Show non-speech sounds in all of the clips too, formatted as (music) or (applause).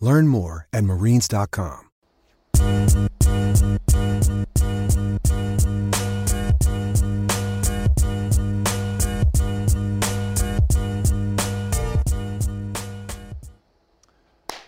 Learn more at marines.com.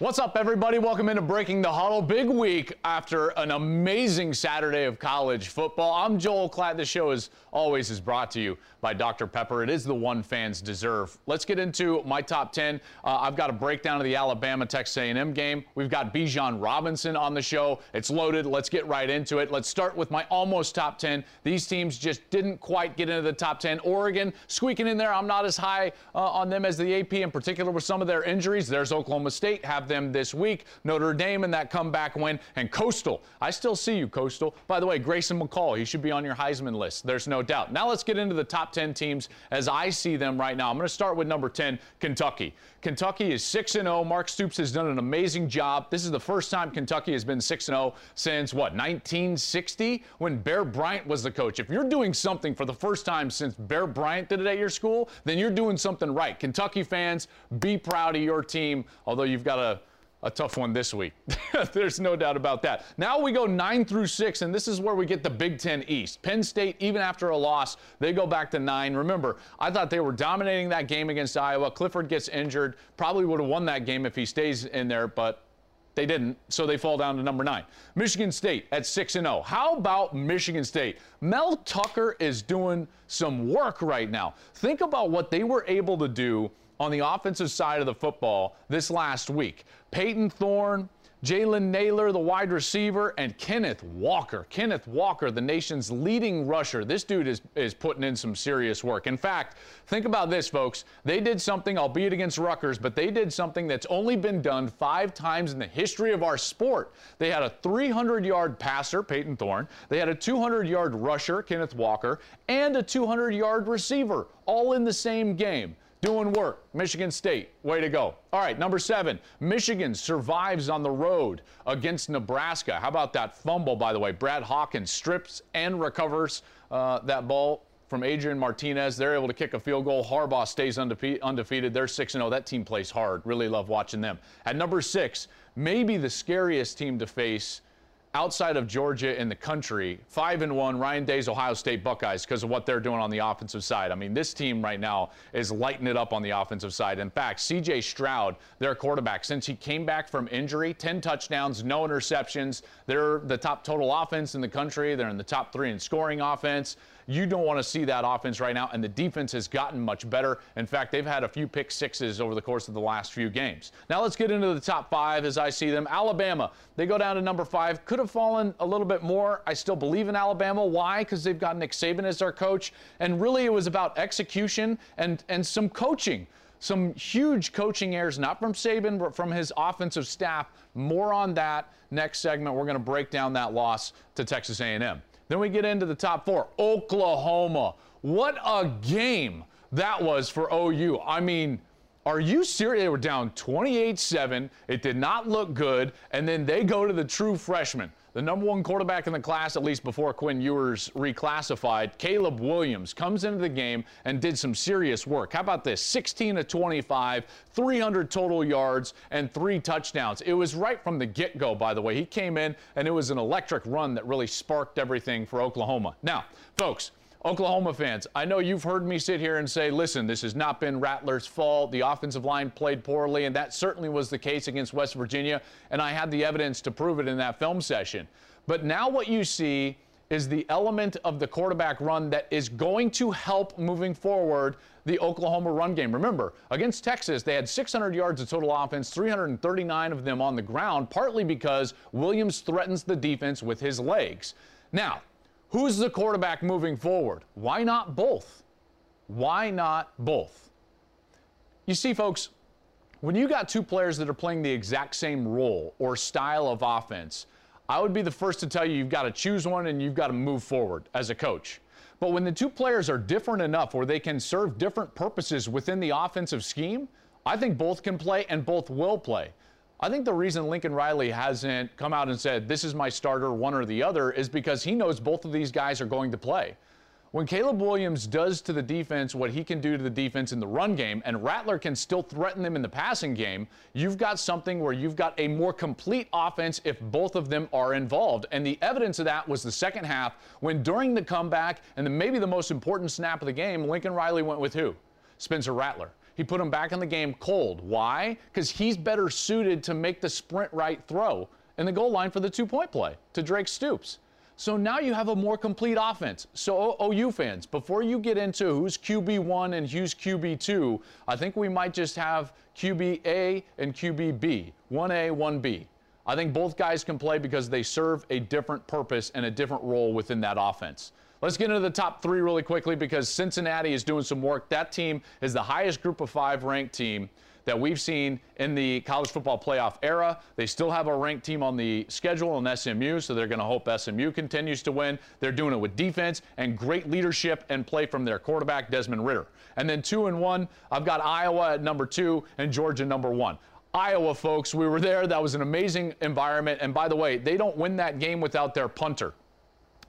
What's up, everybody? Welcome into Breaking the Huddle. Big week after an amazing Saturday of college football. I'm Joel Klatt. The show, as always, is brought to you by Dr. Pepper. It is the one fans deserve. Let's get into my top 10. Uh, I've got a breakdown of the Alabama Texas A&M game. We've got Bijan Robinson on the show. It's loaded. Let's get right into it. Let's start with my almost top 10. These teams just didn't quite get into the top 10. Oregon squeaking in there. I'm not as high uh, on them as the AP, in particular with some of their injuries. There's Oklahoma State. Have them this week. Notre Dame in that comeback win. And Coastal. I still see you, Coastal. By the way, Grayson McCall, he should be on your Heisman list. There's no doubt. Now let's get into the top 10 teams as I see them right now. I'm going to start with number 10, Kentucky. Kentucky is 6 0. Mark Stoops has done an amazing job. This is the first time Kentucky has been 6 0 since what, 1960 when Bear Bryant was the coach. If you're doing something for the first time since Bear Bryant did it at your school, then you're doing something right. Kentucky fans, be proud of your team, although you've got a a tough one this week. (laughs) There's no doubt about that. Now we go nine through six, and this is where we get the Big Ten East. Penn State, even after a loss, they go back to nine. Remember, I thought they were dominating that game against Iowa. Clifford gets injured. Probably would have won that game if he stays in there, but they didn't, so they fall down to number nine. Michigan State at 6 and 0. How about Michigan State? Mel Tucker is doing some work right now. Think about what they were able to do on the offensive side of the football this last week. Payton Thorne, Jalen Nailor, the wide receiver, and Kenneth Walker. Kenneth Walker, the nation's leading rusher. This dude is, is putting in some serious work. In fact, think about this, folks. They did something, albeit against Rutgers, but they did something that's only been done five times in the history of our sport. They had a 300 yard passer, Payton Thorne. They had a 200 yard rusher, Kenneth Walker, and a 200 yard receiver, all in the same game doing work. Michigan State, way to go. All right, number seven, Michigan survives on the road against Nebraska. How about that fumble, by the way? Brad Hawkins strips and recovers uh, that ball from Adrian Martinez. They're able to kick a field goal. Harbaugh stays undefe- undefeated. They're 6 0. That team plays hard. Really love watching them. At number six, maybe the scariest team to face outside of Georgia in the country, five and one, Ryan Day's Ohio State Buckeyes because of what they're doing on the offensive side. I mean, this team right now is lighting it up on the offensive side. In fact, CJ Stroud, their quarterback, since he came back from injury, 10 touchdowns, no interceptions. They're the top total offense in the country. They're in the top three in scoring offense. You don't want to see that offense right now, and the defense has gotten much better. In fact, they've had a few pick sixes over the course of the last few games. Now let's get into the top five as I see them. Alabama, they go down to number five. Could have fallen a little bit more. I still believe in Alabama. Why? Because they've got Nick Saban as their coach, and really it was about execution and and some coaching some huge coaching errors, not from Saban, but from his offensive staff. More on that next segment. We're going to break down that loss to Texas A&M. Then we get into the top four. Oklahoma. What a game that was for OU. I mean, are you serious? They were down 28 7. It did not look good. And then they go to the true freshman the number one quarterback in the class, at least before Quinn Ewers reclassified, Caleb Williams, comes into the game and did some serious work. How about this? 16 to 25, 300 total yards, and three touchdowns. It was right from the get go, by the way. He came in, and it was an electric run that really sparked everything for Oklahoma. Now, folks, Oklahoma fans, I know you've heard me sit here and say, listen, this has not been Rattler's fault. The offensive line played poorly, and that certainly was the case against West Virginia, and I had the evidence to prove it in that film session. But now what you see is the element of the quarterback run that is going to help moving forward the Oklahoma run game. Remember, against Texas, they had 600 yards of total offense, 339 of them on the ground, partly because Williams threatens the defense with his legs. Now, Who's the quarterback moving forward? Why not both? Why not both? You see, folks, when you got two players that are playing the exact same role or style of offense, I would be the first to tell you you've got to choose one and you've got to move forward as a coach. But when the two players are different enough where they can serve different purposes within the offensive scheme, I think both can play and both will play. I think the reason Lincoln Riley hasn't come out and said, this is my starter, one or the other, is because he knows both of these guys are going to play. When Caleb Williams does to the defense what he can do to the defense in the run game, and Rattler can still threaten them in the passing game, you've got something where you've got a more complete offense if both of them are involved. And the evidence of that was the second half when during the comeback and the, maybe the most important snap of the game, Lincoln Riley went with who? Spencer Rattler. He put him back in the game cold. Why? Because he's better suited to make the sprint right throw in the goal line for the two point play to Drake Stoops. So now you have a more complete offense. So, OU fans, before you get into who's QB1 and who's QB2, I think we might just have QBA and QBB, 1A, 1B. I think both guys can play because they serve a different purpose and a different role within that offense. Let's get into the top three really quickly because Cincinnati is doing some work. That team is the highest group of five ranked team that we've seen in the college football playoff era. They still have a ranked team on the schedule in SMU, so they're going to hope SMU continues to win. They're doing it with defense and great leadership and play from their quarterback, Desmond Ridder. And then two and one, I've got Iowa at number two and Georgia number one. Iowa, folks, we were there. That was an amazing environment. And by the way, they don't win that game without their punter.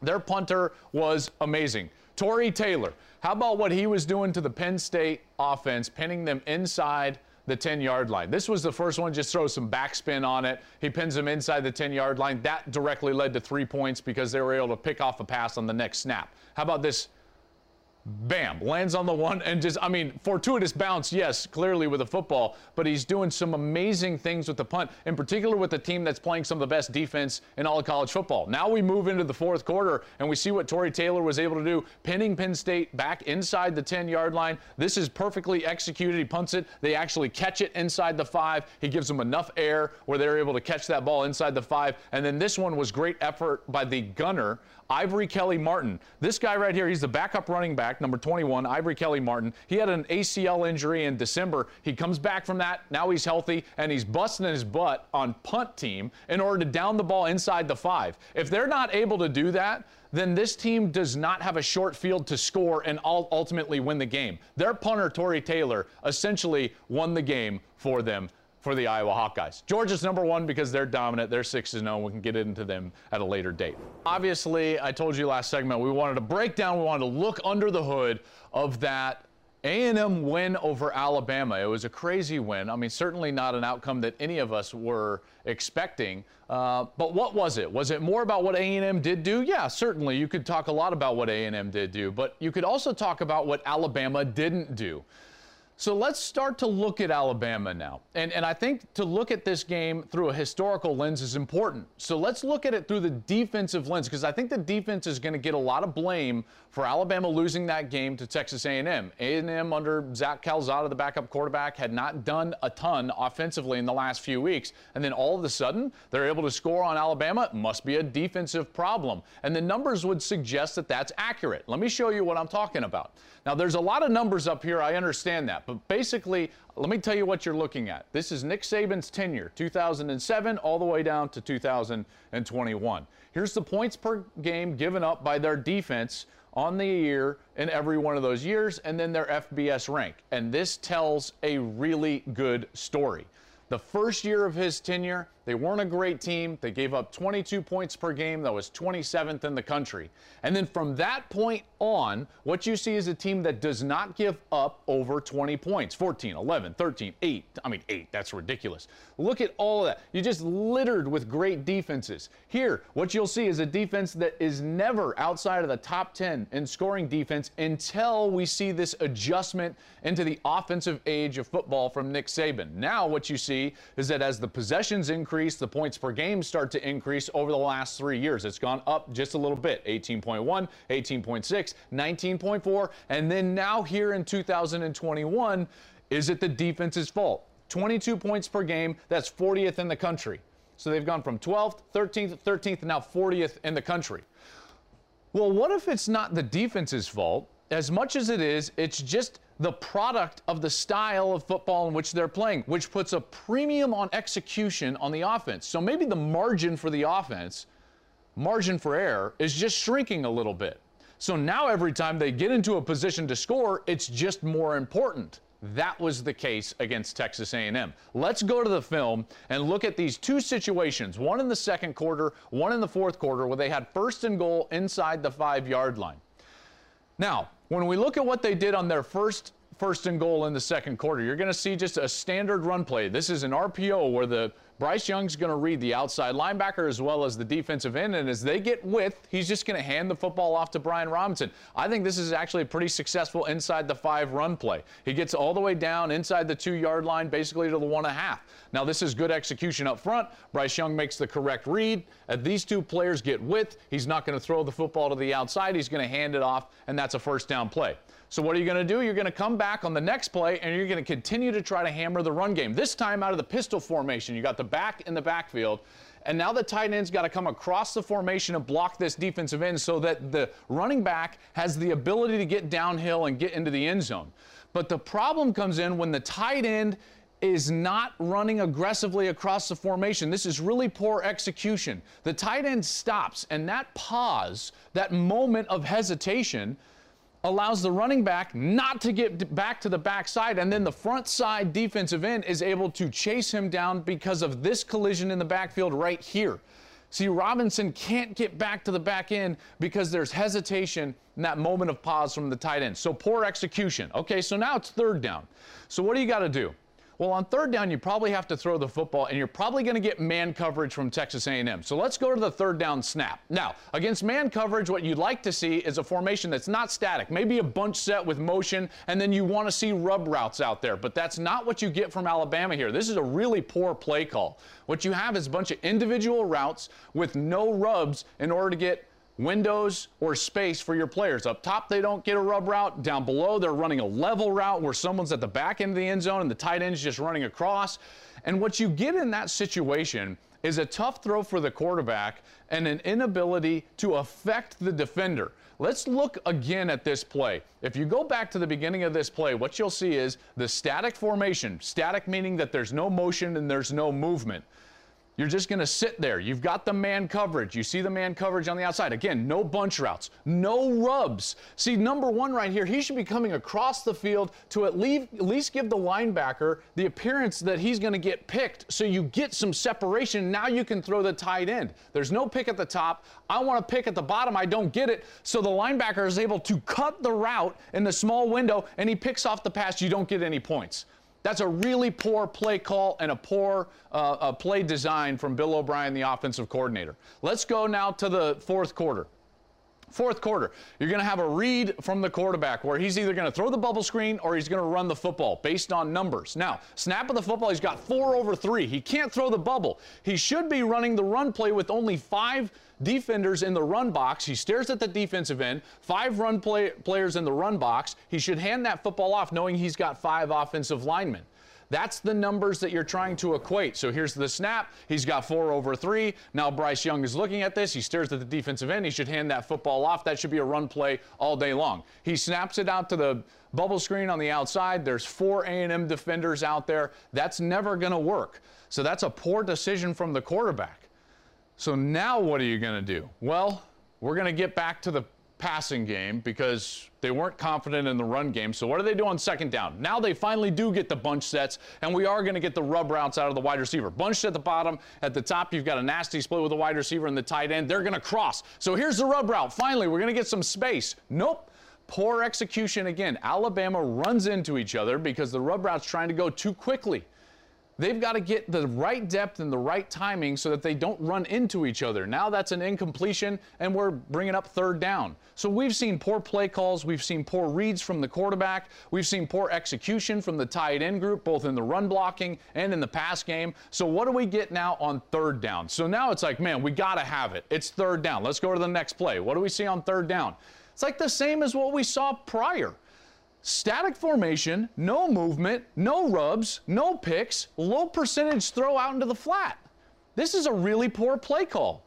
Their punter was amazing. Tory Taylor, how about what he was doing to the Penn State offense, pinning them inside the 10 yard line. This was the first one, just throw some backspin on it. He pins them inside the 10 yard line. That directly led to three points because they were able to pick off a pass on the next snap. How about this bam, lands on the one and just, I mean, fortuitous bounce, yes, clearly with a football, but he's doing some amazing things with the punt, in particular with the team that's playing some of the best defense in all of college football. Now we move into the fourth quarter and we see what Tory Taylor was able to do, pinning Penn State back inside the 10 yard line. This is perfectly executed. He punts it. They actually catch it inside the five. He gives them enough air where they're able to catch that ball inside the five. And then this one was great effort by the gunner Ivory Kelly Martin. This guy right here, he's the backup running back, number 21, Ivory Kelly Martin. He had an ACL injury in December. He comes back from that. Now he's healthy, and he's busting his butt on punt team in order to down the ball inside the five. If they're not able to do that, then this team does not have a short field to score and ultimately win the game. Their punter, Tory Taylor, essentially won the game for them for the Iowa Hawkeyes. Georgia's number one because they're dominant. They're 6 0. We can get into them at a later date. Obviously, I told you last segment we wanted to break down, we wanted to look under the hood of that a&M win over Alabama. It was a crazy win. I mean, certainly not an outcome that any of us were expecting. Uh, but what was it? Was it more about what A&M did do? Yeah, certainly. You could talk a lot about what A&M did do, but you could also talk about what Alabama didn't do. So let's start to look at Alabama now. And, and I think to look at this game through a historical lens is important. So let's look at it through the defensive lens because I think the defense is going to get a lot of blame for Alabama losing that game to Texas A&M. A&M under Zach Calzada, the backup quarterback, had not done a ton offensively in the last few weeks. And then all of a sudden, they're able to score on Alabama. It must be a defensive problem. And the numbers would suggest that that's accurate. Let me show you what I'm talking about. Now, there's a lot of numbers up here. I understand that. But basically, let me tell you what you're looking at. This is Nick Saban's tenure, 2007 all the way down to 2021. Here's the points per game given up by their defense on the year in every one of those years, and then their FBS rank. And this tells a really good story. The first year of his tenure, they weren't a great team. They gave up 22 points per game. That was 27th in the country. And then from that point on, what you see is a team that does not give up over 20 points 14, 11, 13, 8. I mean, 8. That's ridiculous. Look at all of that. You just littered with great defenses. Here, what you'll see is a defense that is never outside of the top 10 in scoring defense until we see this adjustment into the offensive age of football from Nick Saban. Now, what you see is that as the possessions increase, the points per game start to increase over the last three years. It's gone up just a little bit 18.1, 18.6, 19.4, and then now here in 2021, is it the defense's fault? 22 points per game, that's 40th in the country. So they've gone from 12th, 13th, 13th, now 40th in the country. Well, what if it's not the defense's fault? As much as it is, it's just the product of the style of football in which they're playing, which puts a premium on execution on the offense. So maybe the margin for the offense, margin for error, is just shrinking a little bit. So now every time they get into a position to score, it's just more important. That was the case against Texas A&M. Let's go to the film and look at these two situations, one in the second quarter, one in the fourth quarter, where they had first and goal inside the five yard line. Now, when we look at what they did on their first first and goal in the second quarter, you're going to see just a standard run play. This is an RPO where the Bryce Young's going to read the outside linebacker as well as the defensive end, and as they get width, he's just going to hand the football off to Brian Robinson. I think this is actually a pretty successful inside the five run play. He gets all the way down inside the two yard line, basically to the one and a half. Now, this is good execution up front. Bryce Young makes the correct read. These two players get width, he's not going to throw the football to the outside. He's going to hand it off, and that's a first down play. So what are you going to do? You're going to come back on the next play and you're going to continue to try to hammer the run game. This time out of the pistol formation. You got the back in the backfield. And now the tight end's got to come across the formation and block this defensive end so that the running back has the ability to get downhill and get into the end zone. But the problem comes in when the tight end is not running aggressively across the formation. This is really poor execution. The tight end stops, and that pause, that moment of hesitation, allows the running back not to get back to the backside, and then the front side defensive end is able to chase him down because of this collision in the backfield right here. See, Robinson can't get back to the back end because there's hesitation in that moment of pause from the tight end. So poor execution. Okay, so now it's third down. So what do you got to do? Well, on third down, you probably have to throw the football, and you're probably going to get man coverage from Texas A&M. So let's go to the third down snap. Now, against man coverage, what you'd like to see is a formation that's not static, maybe a bunch set with motion, and then you want to see rub routes out there. But that's not what you get from Alabama here. This is a really poor play call. What you have is a bunch of individual routes with no rubs in order to get windows or space for your players. Up top, they don't get a rub route. Down below, they're running a level route where someone's at the back end of the end zone and the tight end's just running across. And what you get in that situation is a tough throw for the quarterback and an inability to affect the defender. Let's look again at this play. If you go back to the beginning of this play, what you'll see is the static formation. Static meaning that there's no motion and there's no movement. You're just going to sit there. You've got the man coverage. You see the man coverage on the outside. Again, no bunch routes, no rubs. See, number one right here, he should be coming across the field to at least give the linebacker the appearance that he's going to get picked so you get some separation. Now you can throw the tight end. There's no pick at the top. I want to pick at the bottom. I don't get it. So the linebacker is able to cut the route in the small window and he picks off the pass. You don't get any points. That's a really poor play call and a poor uh, uh, play design from Bill O'Brien, the offensive coordinator. Let's go now to the fourth quarter. Fourth quarter, you're going to have a read from the quarterback where he's either going to throw the bubble screen or he's going to run the football based on numbers. Now, snap of the football, he's got four over three. He can't throw the bubble. He should be running the run play with only five defenders in the run box. He stares at the defensive end, five run play, players in the run box. He should hand that football off knowing he's got five offensive linemen. That's the numbers that you're trying to equate. So here's the snap. He's got four over three. Now Bryce Young is looking at this. He stares at the defensive end. He should hand that football off. That should be a run play all day long. He snaps it out to the bubble screen on the outside. There's four A&M defenders out there. That's never going to work. So that's a poor decision from the quarterback. So now what are you going to do? Well, we're going to get back to the passing game because they weren't confident in the run game. So what do they do on second down? Now they finally do get the bunch sets, and we are going to get the rub routes out of the wide receiver. Bunched at the bottom, at the top, you've got a nasty split with the wide receiver and the tight end. They're going to cross. So here's the rub route. Finally, we're going to get some space. Nope. Poor execution again. Alabama runs into each other because the rub route's trying to go too quickly. They've got to get the right depth and the right timing so that they don't run into each other. Now that's an incompletion, and we're bringing up third down. So we've seen poor play calls, we've seen poor reads from the quarterback, we've seen poor execution from the tight end group, both in the run blocking and in the pass game. So what do we get now on third down? So now it's like, man, we got to have it. It's third down. Let's go to the next play. What do we see on third down? It's like the same as what we saw prior. Static formation, no movement, no rubs, no picks, low percentage throw out into the flat. This is a really poor play call.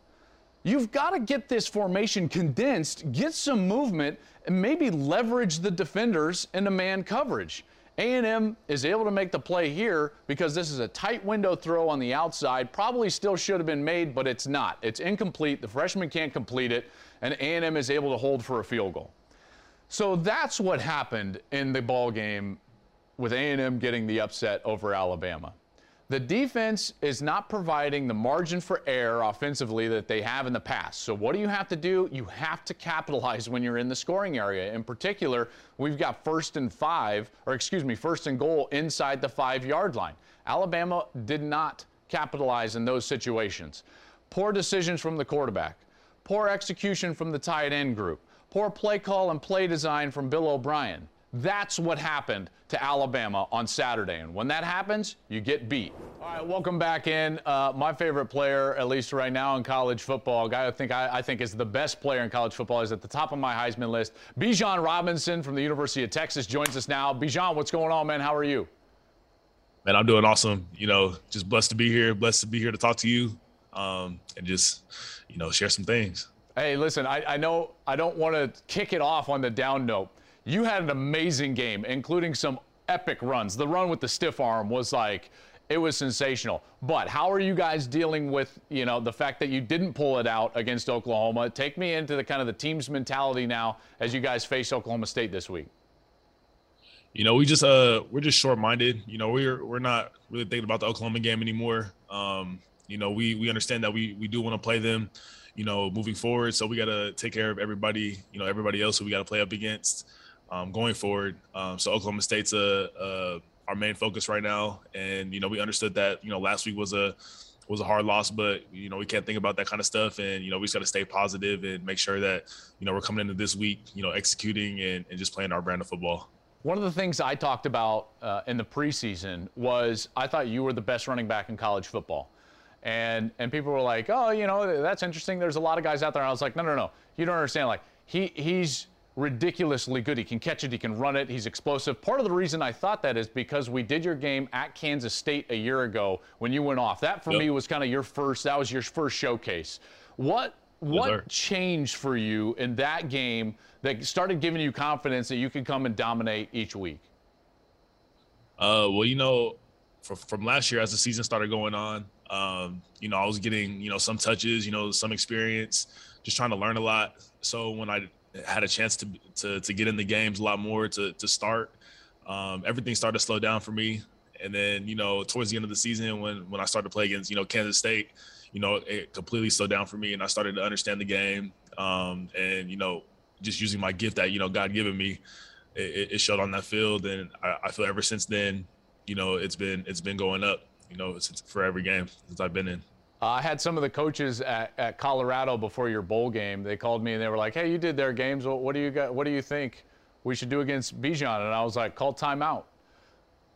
You've got to get this formation condensed, get some movement, and maybe leverage the defenders into man coverage. A&M is able to make the play here because this is a tight window throw on the outside. Probably still should have been made, but it's not. It's incomplete. The freshman can't complete it, and A&M is able to hold for a field goal. So that's what happened in the ball game with A&M getting the upset over Alabama. The defense is not providing the margin for error offensively that they have in the past. So what do you have to do? You have to capitalize when you're in the scoring area. In particular, we've got first and 5 or excuse me, first and goal inside the 5-yard line. Alabama did not capitalize in those situations. Poor decisions from the quarterback. Poor execution from the tight end group poor play call and play design from Bill O'Brien. That's what happened to Alabama on Saturday. And when that happens, you get beat. All right, welcome back in. Uh, my favorite player, at least right now in college football, guy I think I, I, think is the best player in college football, is at the top of my Heisman list. Bijan Robinson from the University of Texas joins us now. Bijan, what's going on, man? How are you? Man, I'm doing awesome. You know, just blessed to be here. Blessed to be here to talk to you, um, and just, you know, share some things. Hey, listen, I, I know I don't want to kick it off on the down note. You had an amazing game, including some epic runs. The run with the stiff arm was like, it was sensational. But how are you guys dealing with, you know, the fact that you didn't pull it out against Oklahoma? Take me into the kind of the team's mentality now as you guys face Oklahoma State this week. You know, we just uh we're just short-minded. You know, we're we're not really thinking about the Oklahoma game anymore. Um, you know, we we understand that we we do want to play them you know, moving forward. So we got to take care of everybody, you know, everybody else who we got to play up against um, going forward. Um, so Oklahoma State's a, a, our main focus right now, and you know, we understood that you know last week was a was a hard loss, but you know we can't think about that kind of stuff, and you know we just got to stay positive and make sure that you know we're coming into this week, you know, executing and, and just playing our brand of football. One of the things I talked about uh, in the preseason was I thought you were the best running back in college football. And and people were like, oh, you know, that's interesting. There's a lot of guys out there. And I was like, no, no, no. You don't understand. Like he he's ridiculously good. He can catch it. He can run it. He's explosive. Part of the reason I thought that is because we did your game at Kansas State a year ago when you went off. That for yep. me was kind of your first. That was your first showcase. What what yes, changed for you in that game that started giving you confidence that you could come and dominate each week? Uh, well, you know, for, from last year as the season started going on, um, you know, I was getting, you know, some touches, you know, some experience, just trying to learn a lot. So when I had a chance to to, to get in the games a lot more to to start, um, everything started to slow down for me. And then, you know, towards the end of the season, when when I started to play against, you know, Kansas State, you know, it completely slowed down for me, and I started to understand the game. Um, and you know, just using my gift that you know God given me, it, it showed on that field, and I, I feel ever since then, you know, it's been it's been going up you know, since for every game since I've been in. Uh, I had some of the coaches at, at, Colorado before your bowl game. They called me and they were like, "Hey, you did their games. What, what do you got? What do you think we should do against Bijan?" And I was like, "Call timeout."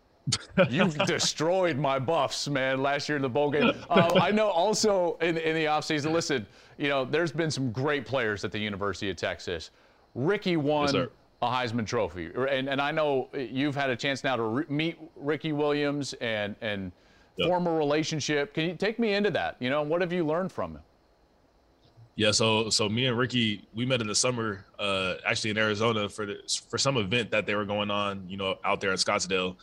(laughs) you destroyed my buffs, man, last year in the bowl game. Uh, I know also in, in the offseason, listen, you know, there's been some great players at the University of Texas. Ricky won yes, a Heisman Trophy. And, and I know you've had a chance now to re- meet Ricky Williams and, and – yep. former relationship. Can you take me into that? You know, what have you learned from him? Yeah, so so me and Ricky, we met in the summer, uh, actually in Arizona for the, for some event that they were going on, you know, out there in Scottsdale,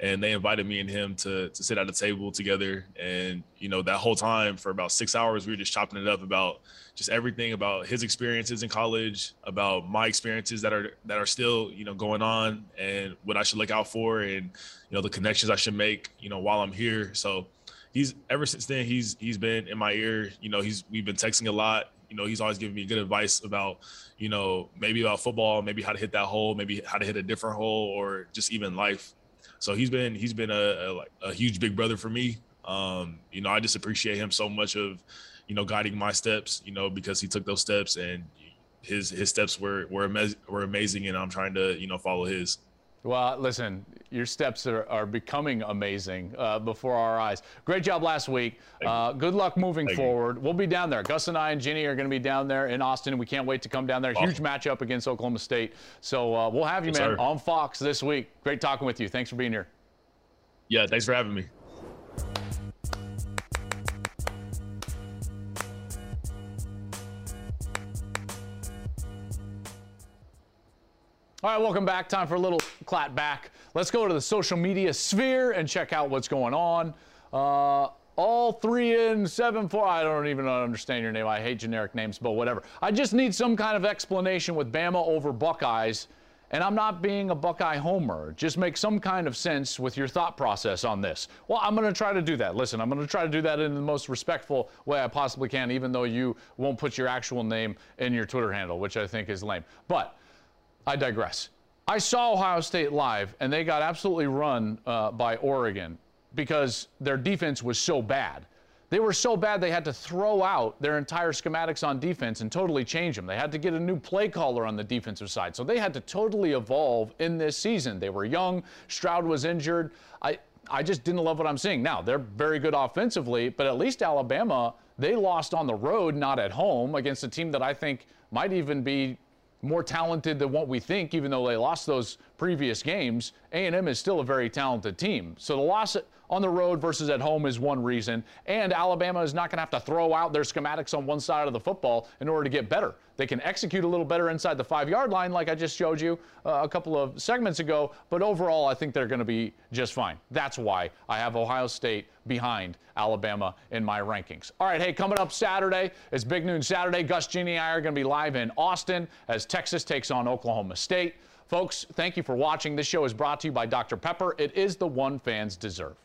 and they invited me and him to to sit at a table together. And you know, that whole time for about six hours, we were just chopping it up about just everything about his experiences in college, about my experiences that are that are still you know going on, and what I should look out for, and you know the connections I should make, you know, while I'm here. So he's ever since then he's he's been in my ear. You know, he's we've been texting a lot. You know, he's always giving me good advice about, you know, maybe about football, maybe how to hit that hole, maybe how to hit a different hole, or just even life. So he's been he's been a, a, a huge big brother for me. Um, you know, I just appreciate him so much of, you know, guiding my steps. You know, because he took those steps and his his steps were were amaz- were amazing, and I'm trying to you know follow his. Well, listen, your steps are, are becoming amazing uh, before our eyes. Great job last week. Uh, good luck moving Thank forward. You. We'll be down there. Gus and I and Ginny are going to be down there in Austin. We can't wait to come down there. Awesome. Huge matchup against Oklahoma State. So uh, we'll have you, yes, man, sir. on Fox this week. Great talking with you. Thanks for being here. Yeah, thanks for having me. All right, welcome back. Time for a little Klatt back. Let's go to the social media sphere and check out what's going on. Uh, all three in seven four. I don't even understand your name. I hate generic names, but whatever. I just need some kind of explanation with Bama over Buckeyes. And I'm not being a Buckeye homer. Just make some kind of sense with your thought process on this. Well, I'm going to try to do that. Listen, I'm going to try to do that in the most respectful way I possibly can, even though you won't put your actual name in your Twitter handle, which I think is lame. But I digress. I saw Ohio State live, and they got absolutely run uh, by Oregon because their defense was so bad. They were so bad they had to throw out their entire schematics on defense and totally change them. They had to get a new play caller on the defensive side. So they had to totally evolve in this season. They were young. Stroud was injured. I, I just didn't love what I'm seeing. Now, they're very good offensively, but at least Alabama, they lost on the road, not at home, against a team that I think might even be more talented than what we think, even though they lost those previous games. A&M is still a very talented team. So the loss on the road versus at home is one reason. And Alabama is not going to have to throw out their schematics on one side of the football in order to get better. They can execute a little better inside the five yard line, like I just showed you uh, a couple of segments ago. But overall, I think they're going to be just fine. That's why I have Ohio State behind Alabama in my rankings. All right, hey, coming up Saturday is Big Noon Saturday. Gus Ginny and I are going to be live in Austin as Texas takes on Oklahoma State. Folks, thank you for watching. This show is brought to you by Dr. Pepper. It is the one fans deserve.